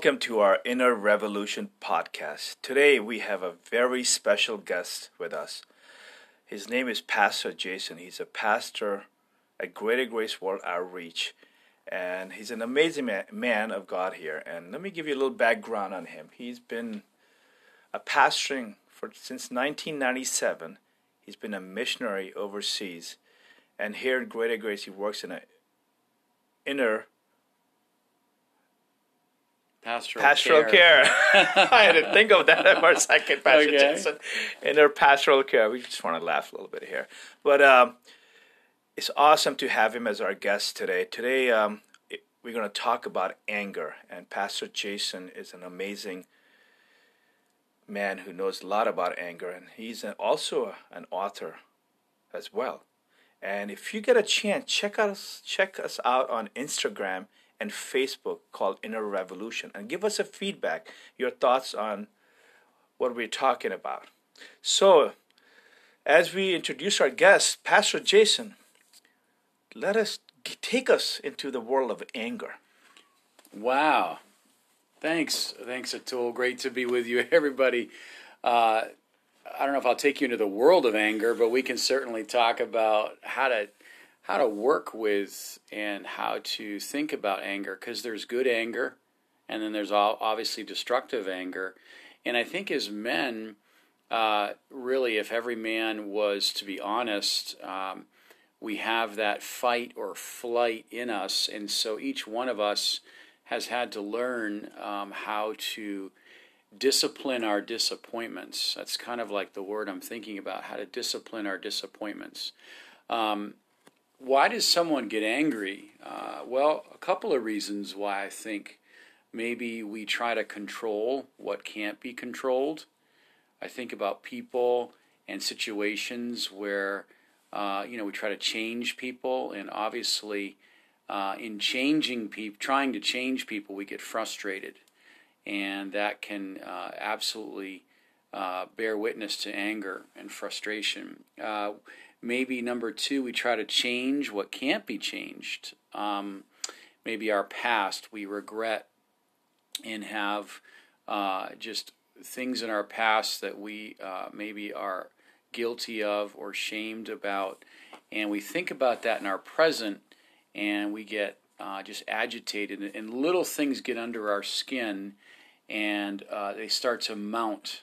Welcome to our Inner Revolution podcast. Today we have a very special guest with us. His name is Pastor Jason. He's a pastor at Greater Grace World Outreach, and he's an amazing man, of God here. And let me give you a little background on him. He's been a pastoring for since 1997. He's been a missionary overseas, and here in Greater Grace he works in a inner Pastoral, pastoral care. I had to think of that for a second, Pastor Okay. Jason. In their pastoral care, we just want to laugh a little bit here, but um, it's awesome to have him as our guest today. Today, um, it- we're going to talk about anger, and Pastor Jason is an amazing man who knows a lot about anger, and he's an, also an author as well. And if you get a chance, check us check us out on Instagram and Facebook called Inner Revolution and give us a feedback, your thoughts on what we're talking about. So, as we introduce our guest, Pastor Jason, let us take us into the world of anger. Wow. Thanks. Thanks, Atul. Great to be with you, everybody. Uh, I don't know if I'll take you into the world of anger, but we can certainly talk about how to how to work with and how to think about anger because there's good anger and then there's obviously destructive anger. And I think as men, uh, really, if every man was to be honest, um, we have that fight or flight in us. And so each one of us has had to learn um, how to discipline our disappointments. That's kind of like the word I'm thinking about how to discipline our disappointments. Um, why does someone get angry? Uh, well, a couple of reasons why I think maybe we try to control what can't be controlled. I think about people and situations where uh, you know we try to change people, and obviously, uh, in changing people, trying to change people, we get frustrated, and that can uh, absolutely uh, bear witness to anger and frustration. Maybe number two, we try to change what can't be changed. Um, maybe our past we regret and have uh, just things in our past that we uh, maybe are guilty of or shamed about, and we think about that in our present, and we get uh, just agitated, and little things get under our skin, and uh, they start to mount.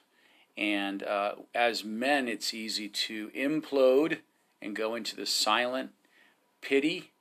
And uh, as men, it's easy to implode and go into the silent pity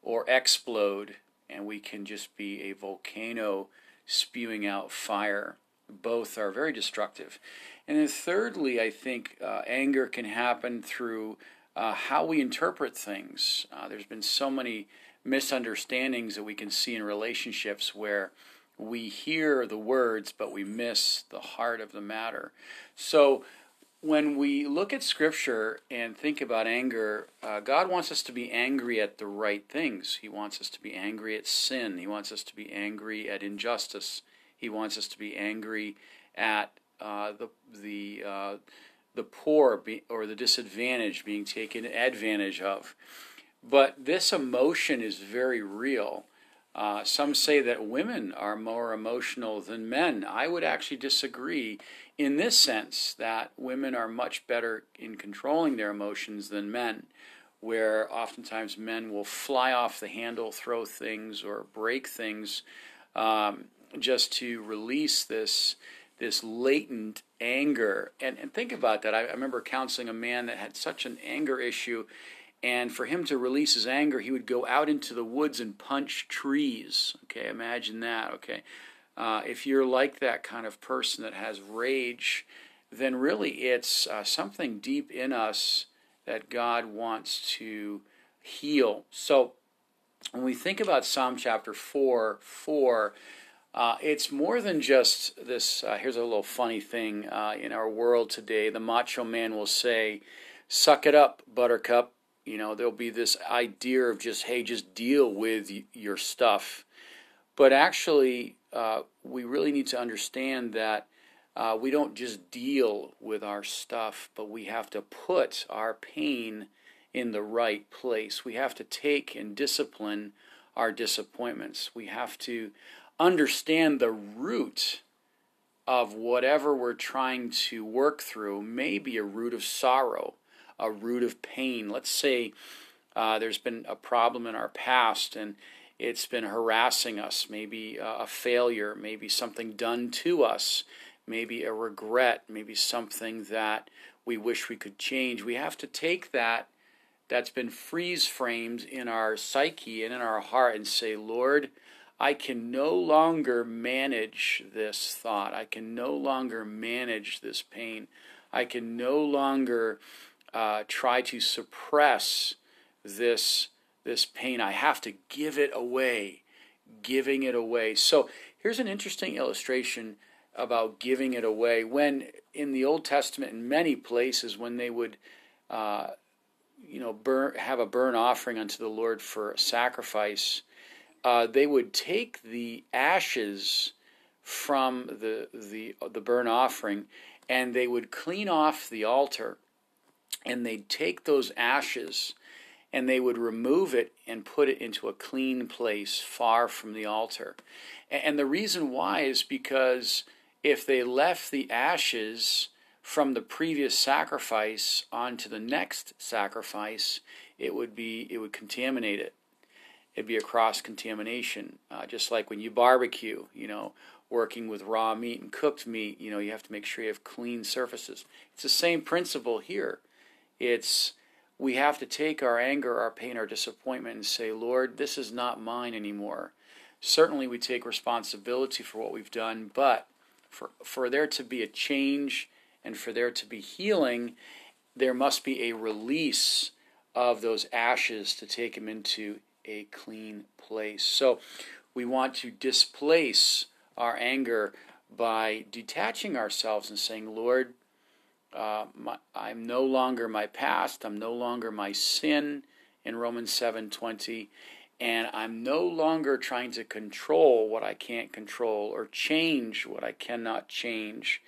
or explode, and we can just be a volcano spewing out fire. Both are very destructive. And then, thirdly, I think uh, anger can happen through uh, how we interpret things. Uh, there's been so many misunderstandings that we can see in relationships where we hear the words, but we miss the heart of the matter. So, when we look at Scripture and think about anger, uh, God wants us to be angry at the right things. He wants us to be angry at sin. He wants us to be angry at injustice. He wants us to be angry at uh, the the uh, the poor be, or the disadvantaged being taken advantage of. But this emotion is very real. Uh, some say that women are more emotional than men. I would actually disagree in this sense that women are much better in controlling their emotions than men, where oftentimes men will fly off the handle, throw things, or break things um, just to release this this latent anger. And, and think about that. I, I remember counseling a man that had such an anger issue and for him to release his anger, he would go out into the woods and punch trees. Okay, imagine that. Okay, uh, if you're like that kind of person that has rage, then really it's uh, something deep in us that God wants to heal. So when we think about Psalm chapter 4 4, uh, it's more than just this. Uh, here's a little funny thing uh, in our world today. The macho man will say, Suck it up, buttercup. You know, there'll be this idea of just, hey, just deal with y- your stuff. But actually, uh, we really need to understand that uh, we don't just deal with our stuff, but we have to put our pain in the right place. We have to take and discipline our disappointments. We have to understand the root of whatever we're trying to work through may be a root of sorrow, a root of pain. Let's say uh, there's been a problem in our past and it's been harassing us, maybe a failure, maybe something done to us, maybe a regret, maybe something that we wish we could change. We have to take that that's been freeze framed in our psyche and in our heart and say, Lord, I can no longer manage this thought. I can no longer manage this pain. I can no longer uh, try to suppress this this pain. I have to give it away, giving it away. So here's an interesting illustration about giving it away. When in the Old Testament, in many places, when they would uh, you know, burn, have a burn offering unto the Lord for sacrifice, uh, they would take the ashes from the the the burn offering, and they would clean off the altar, and they'd take those ashes, and they would remove it and put it into a clean place far from the altar, and the reason why is because if they left the ashes from the previous sacrifice onto the next sacrifice, it would be it would contaminate it. It'd be a cross contamination, uh, just like when you barbecue. You know, working with raw meat and cooked meat, you know, you have to make sure you have clean surfaces. It's the same principle here. It's we have to take our anger, our pain, our disappointment, and say, Lord, this is not mine anymore. Certainly, we take responsibility for what we've done, but for for there to be a change and for there to be healing, there must be a release of those ashes to take them into a clean place. So we want to displace our anger by detaching ourselves and saying, Lord, uh, my, I'm no longer my past. I'm no longer my sin in Romans 7:20, and I'm no longer trying to control what I can't control or change what I cannot change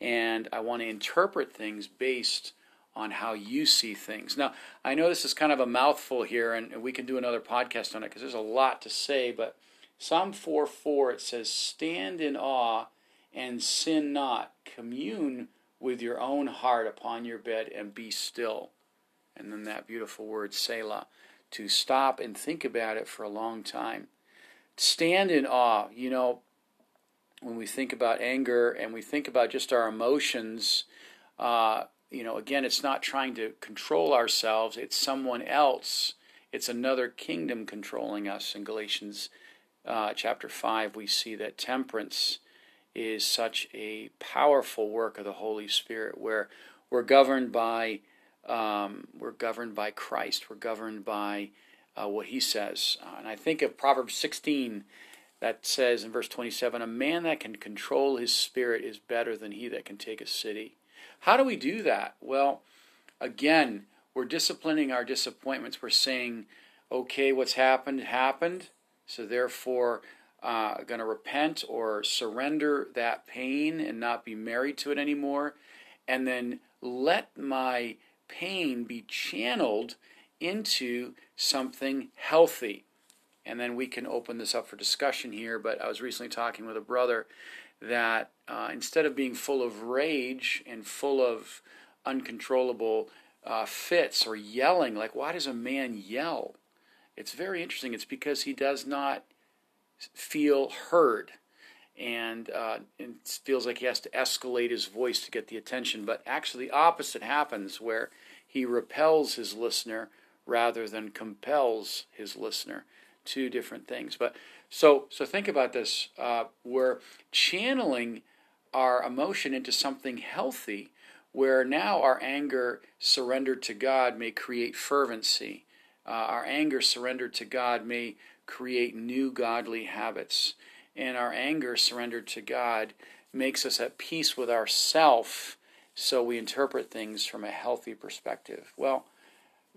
and I want to interpret things based on how you see things. Now, I know this is kind of a mouthful here, and we can do another podcast on it because there's a lot to say, but Psalm 4 4, it says, Stand in awe and sin not. Commune with your own heart upon your bed and be still. And then that beautiful word, Selah, to stop and think about it for a long time. Stand in awe. You know, when we think about anger and we think about just our emotions, uh, you know, again, it's not trying to control ourselves, it's someone else. It's another kingdom controlling us. In Galatians uh, chapter 5, we see that temperance is such a powerful work of the Holy Spirit where we're governed by. Um, we're governed by Christ. We're governed by uh, what He says. Uh, and I think of Proverbs 16 that says in verse 27 a man that can control his spirit is better than he that can take a city. How do we do that? Well, again, we're disciplining our disappointments. We're saying, okay, what's happened happened, so therefore, uh, going to repent or surrender that pain and not be married to it anymore, and then let my pain be channeled into something healthy and then we can open this up for discussion here. But I was recently talking with a brother that uh, instead of being full of rage and full of uncontrollable uh, fits or yelling, like why does a man yell? It's very interesting. It's because he does not feel heard. And, uh, and feels like he has to escalate his voice to get the attention. But actually, the opposite happens where he repels his listener rather than compels his listener two different things. But so so think about this: uh, we're channeling our emotion into something healthy, where now our anger surrendered to God may create fervency. Uh, our anger surrendered to God may create new godly habits, and our anger surrendered to God makes us at peace with ourself. So we interpret things from a healthy perspective. Well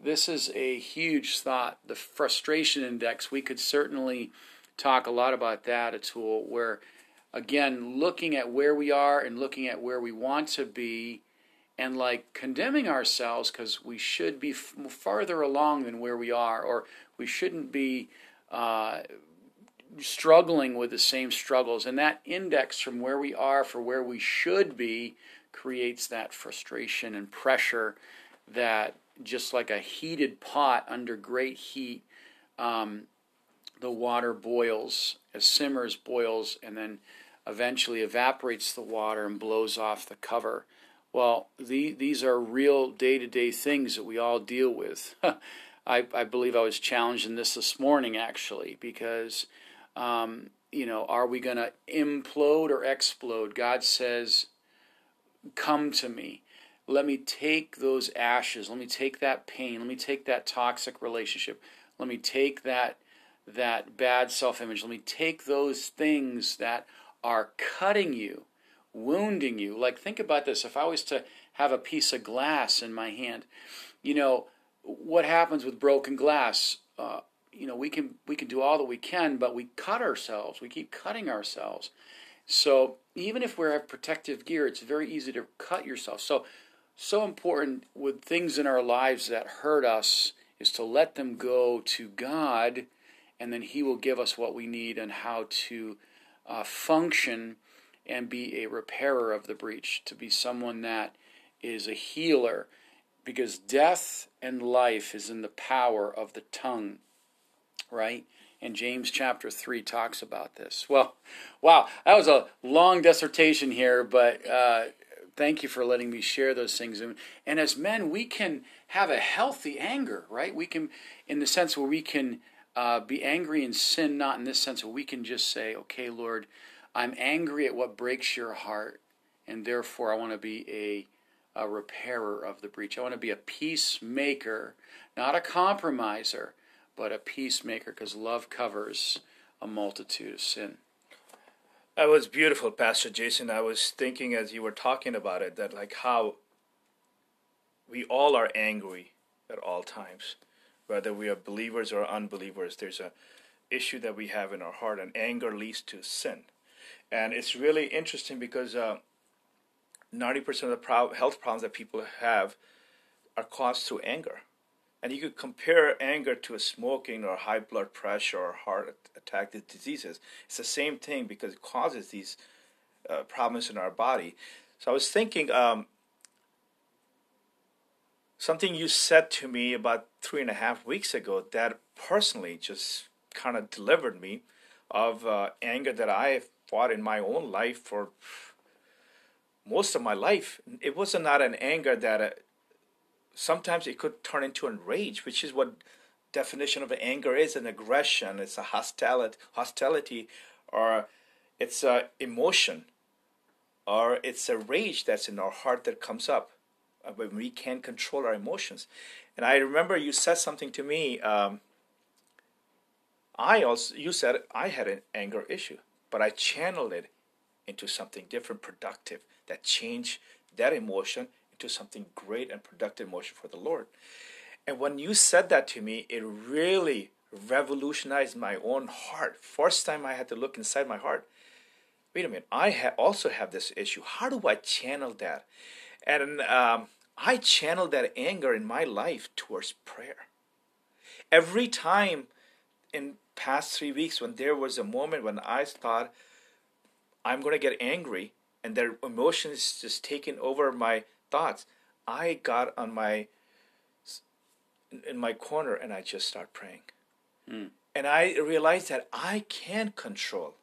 this is a huge thought. The frustration index, we could certainly talk a lot about that, Atul where, again, looking at where we are and looking at where we want to be and like condemning ourselves because we should be f- farther along than where we are, or we shouldn't be uh, struggling with the same struggles. And that index from where we are for where we should be creates that frustration and pressure that, just like a heated pot under great heat, um, the water boils, it simmers, boils, and then eventually evaporates the water and blows off the cover. Well, the, these are real day to day things that we all deal with. I, I believe I was challenged in this this morning, actually, because, um, you know, are we going to implode or explode? God says, Come to me. Let me take those ashes. Let me take that pain. Let me take that toxic relationship. Let me take that that bad self-image. Let me take those things that are cutting you, wounding you. Like think about this. If I was to have a piece of glass in my hand, you know, what happens with broken glass? Uh, you know, we can we can do all that we can, but we cut ourselves. We keep cutting ourselves. So even if we have protective gear, it's very easy to cut yourself. So so important with things in our lives that hurt us is to let them go to God, and then He will give us what we need and how to uh, function and be a repairer of the breach, to be someone that is a healer because death and life is in the power of the tongue, right? And James chapter 3 talks about this. Well, wow, that was a long dissertation here, but uh, thank you for letting me share those things. And as men, we can have a healthy anger, right? We can, in the sense where we can uh, be angry and sin, not in this sense where we can just say, okay, Lord, I'm angry at what breaks your heart, and therefore I want to be a a repairer of the breach. I want to be a peacemaker, not a compromiser, but a peacemaker because love covers a multitude of sin. That was beautiful, Pastor Jason. I was thinking as you were talking about it that, like, how we all are angry at all times, whether we are believers or unbelievers. There's a issue that we have in our heart, and anger leads to sin. And it's really interesting because uh, 90% of the pro- health problems that people have are caused through anger. And you could compare anger to smoking or high blood pressure or heart attack diseases. It's the same thing because it causes these uh, problems in our body. So I was thinking um, something you said to me about three and a half weeks ago that personally just kind of delivered me of uh, anger that I fought in my own life for most of my life, it was not an anger that uh, sometimes it could turn into a rage, which is what definition of anger is an aggression, it's a hostility, hostility or it's a emotion, or it's a rage that's in our heart that comes up uh, when we can't control our emotions. And I remember you said something to me. Um, I also you said I had an anger issue, but I channeled it into something different, productive that change that emotion into something great and productive emotion for the Lord. And when you said that to me, it really revolutionized my own heart. First time I had to look inside my heart. Wait a minute, I ha- also have this issue. How do I channel that? And um, I channel that anger in my life towards prayer. Every time in past three weeks when there was a moment when I thought I'm going to get angry, and their emotions just taking over my thoughts i got on my in my corner and i just start praying. Mm. and i realized that i can control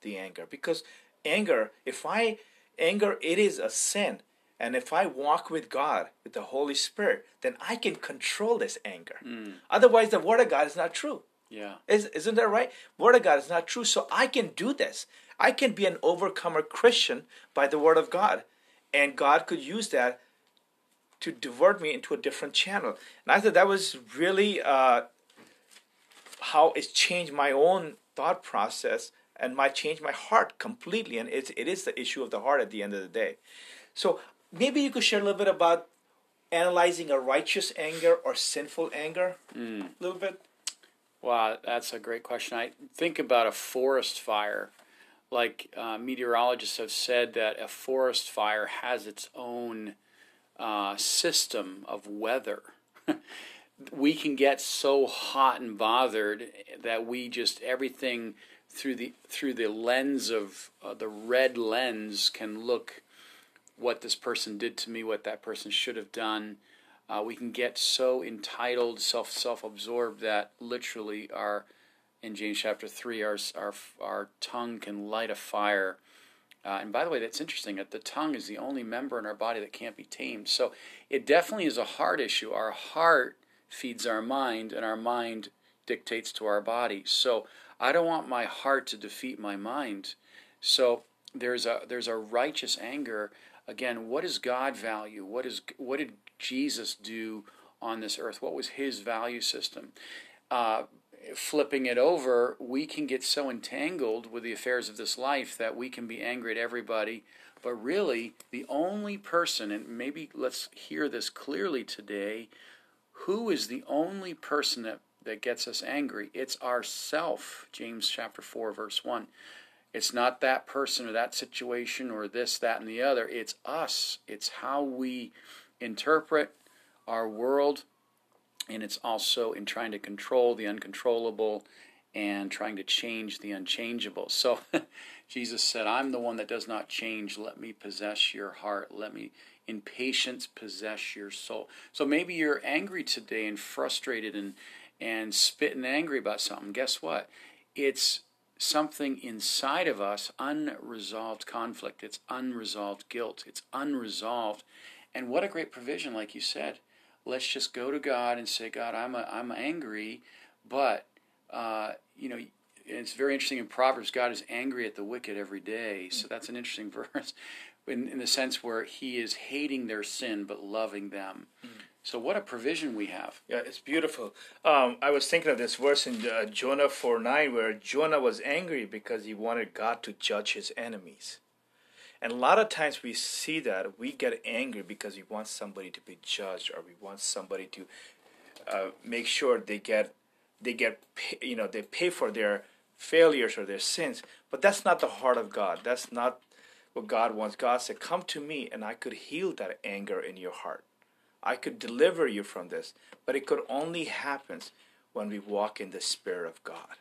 the anger because anger if i anger it is a sin. And if i walk with god with the holy spirit then i can control this anger. Mm. otherwise the word of god is not true. Yeah. Is, isn't that right? Word of god is not true so i can do this I can be an overcomer Christian by the Word of God. And God could use that to divert me into a different channel. And I thought that was really uh, how it's changed my own thought process and might change my heart completely. And it's, it is the issue of the heart at the end of the day. So maybe you could share a little bit about analyzing a righteous anger or sinful anger mm. a little bit. Wow, that's a great question. I think about a forest fire like uh, meteorologists have said that a forest fire has its own uh, system of weather. we can get so hot and bothered that we just everything through the through the lens of uh, the red lens can look what this person did to me, what that person should have done. Uh, we can get so entitled, self self absorbed that literally our in James chapter three, our our our tongue can light a fire. Uh, and by the way, that's interesting. That the tongue is the only member in our body that can't be tamed. So it definitely is a heart issue. Our heart feeds our mind, and our mind dictates to our body. So I don't want my heart to defeat my mind. So there's a there's a righteous anger. Again, what does God value? What is what did Jesus do on this earth? What was His value system? Uh, flipping it over, we can get so entangled with the affairs of this life that we can be angry at everybody. But really, the only person, and maybe let's hear this clearly today, who is the only person that, that gets us angry? It's ourself. James chapter 4, verse 1. It's not that person or that situation or this, that, and the other. It's us. It's how we interpret our world, and it's also in trying to control the uncontrollable and trying to change the unchangeable. So Jesus said, I'm the one that does not change. Let me possess your heart. Let me, in patience, possess your soul. So maybe you're angry today and frustrated and, and spitting angry about something. Guess what? It's something inside of us, unresolved conflict. It's unresolved guilt. It's unresolved. And what a great provision, like you said. Let's just go to God and say, God, I'm, a, I'm angry, but, uh, you know, it's very interesting in Proverbs, God is angry at the wicked every day. So that's an interesting verse in, in the sense where he is hating their sin but loving them. Mm. So what a provision we have. Yeah, it's beautiful. Um, I was thinking of this verse in uh, Jonah 4 9 where Jonah was angry because he wanted God to judge his enemies. And a lot of times we see that we get angry because we want somebody to be judged or we want somebody to uh, make sure they get they get you know they pay for their failures or their sins. But that's not the heart of God. That's not what God wants. God said, "Come to me, and I could heal that anger in your heart." I could deliver you from this, but it could only happen when we walk in the Spirit of God.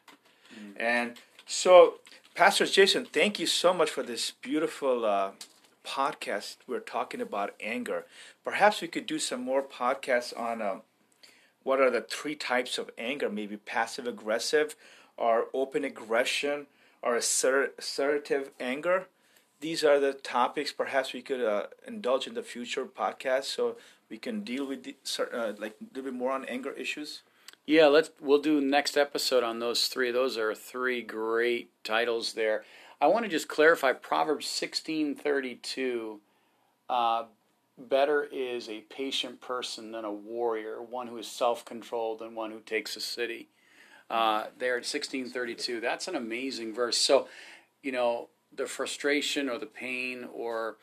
Mm. And so, Pastor Jason, thank you so much for this beautiful uh, podcast. We're talking about anger. Perhaps we could do some more podcasts on uh, what are the three types of anger maybe passive aggressive, or open aggression, or assertive anger. These are the topics perhaps we could uh, indulge in the future podcast. So we can deal with the, uh, like a little bit more on anger issues. Yeah, let's we'll do next episode on those three. Those are three great titles there. I want to just clarify Proverbs sixteen thirty two. Uh, better is a patient person than a warrior, one who is self controlled and one who takes a city. Uh, there at sixteen thirty two. That's an amazing verse. So, you know, the frustration or the pain or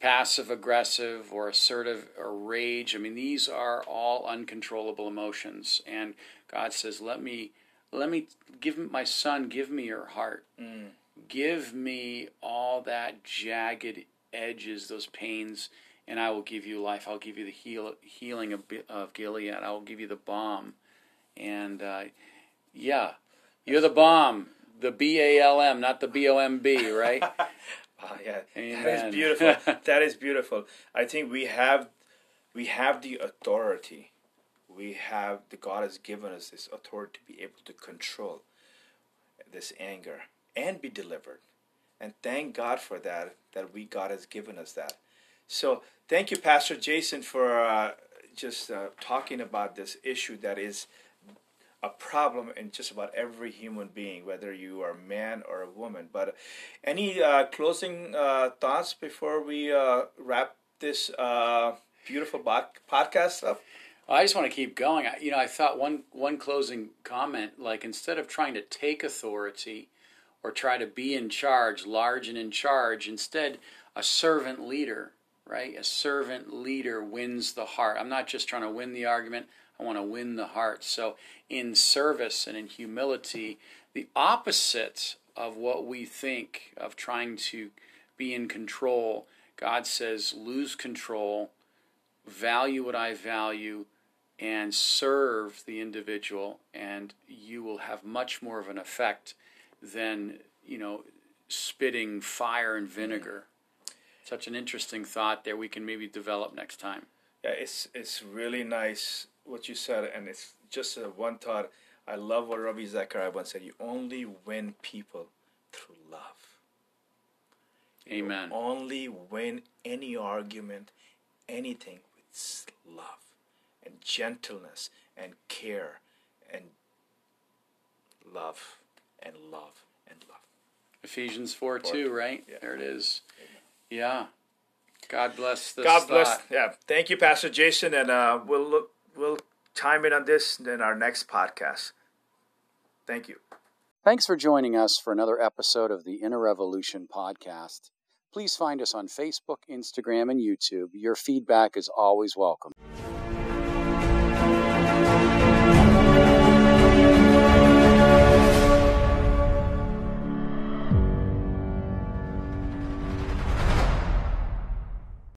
passive aggressive or assertive or rage. I mean, these are all uncontrollable emotions. And God says, "Let me, let me give my son. Give me your heart. Mm. Give me all that jagged edges, those pains." And I will give you life. I'll give you the heal, healing of, of Gilead. I will give you the bomb. And uh, yeah, you're the bomb the B A L M, not the B O M B, right? Oh, yeah, Amen. that is beautiful. that is beautiful. I think we have we have the authority. We have the God has given us this authority to be able to control this anger and be delivered. And thank God for that. That we God has given us that. So thank you, Pastor Jason, for uh, just uh, talking about this issue that is a problem in just about every human being, whether you are a man or a woman. But any uh, closing uh, thoughts before we uh, wrap this uh, beautiful podcast up? I just want to keep going. You know, I thought one one closing comment, like instead of trying to take authority or try to be in charge, large and in charge, instead a servant leader, right? A servant leader wins the heart. I'm not just trying to win the argument. I want to win the heart. So, in service and in humility, the opposite of what we think of trying to be in control, God says, lose control, value what I value, and serve the individual, and you will have much more of an effect than you know spitting fire and vinegar. Such an interesting thought there. We can maybe develop next time. Yeah, it's it's really nice what you said, and it's just a one thought. I love what Ravi Zacharias once said. You only win people through love. Amen. You only win any argument, anything with love and gentleness and care and love and love and love. Ephesians 4 2, right? Yeah. There it is. Yeah. God bless this God bless. thought. Yeah. Thank you, Pastor Jason, and uh, we'll look. We'll chime in on this in our next podcast. Thank you. Thanks for joining us for another episode of the Inner Revolution podcast. Please find us on Facebook, Instagram, and YouTube. Your feedback is always welcome.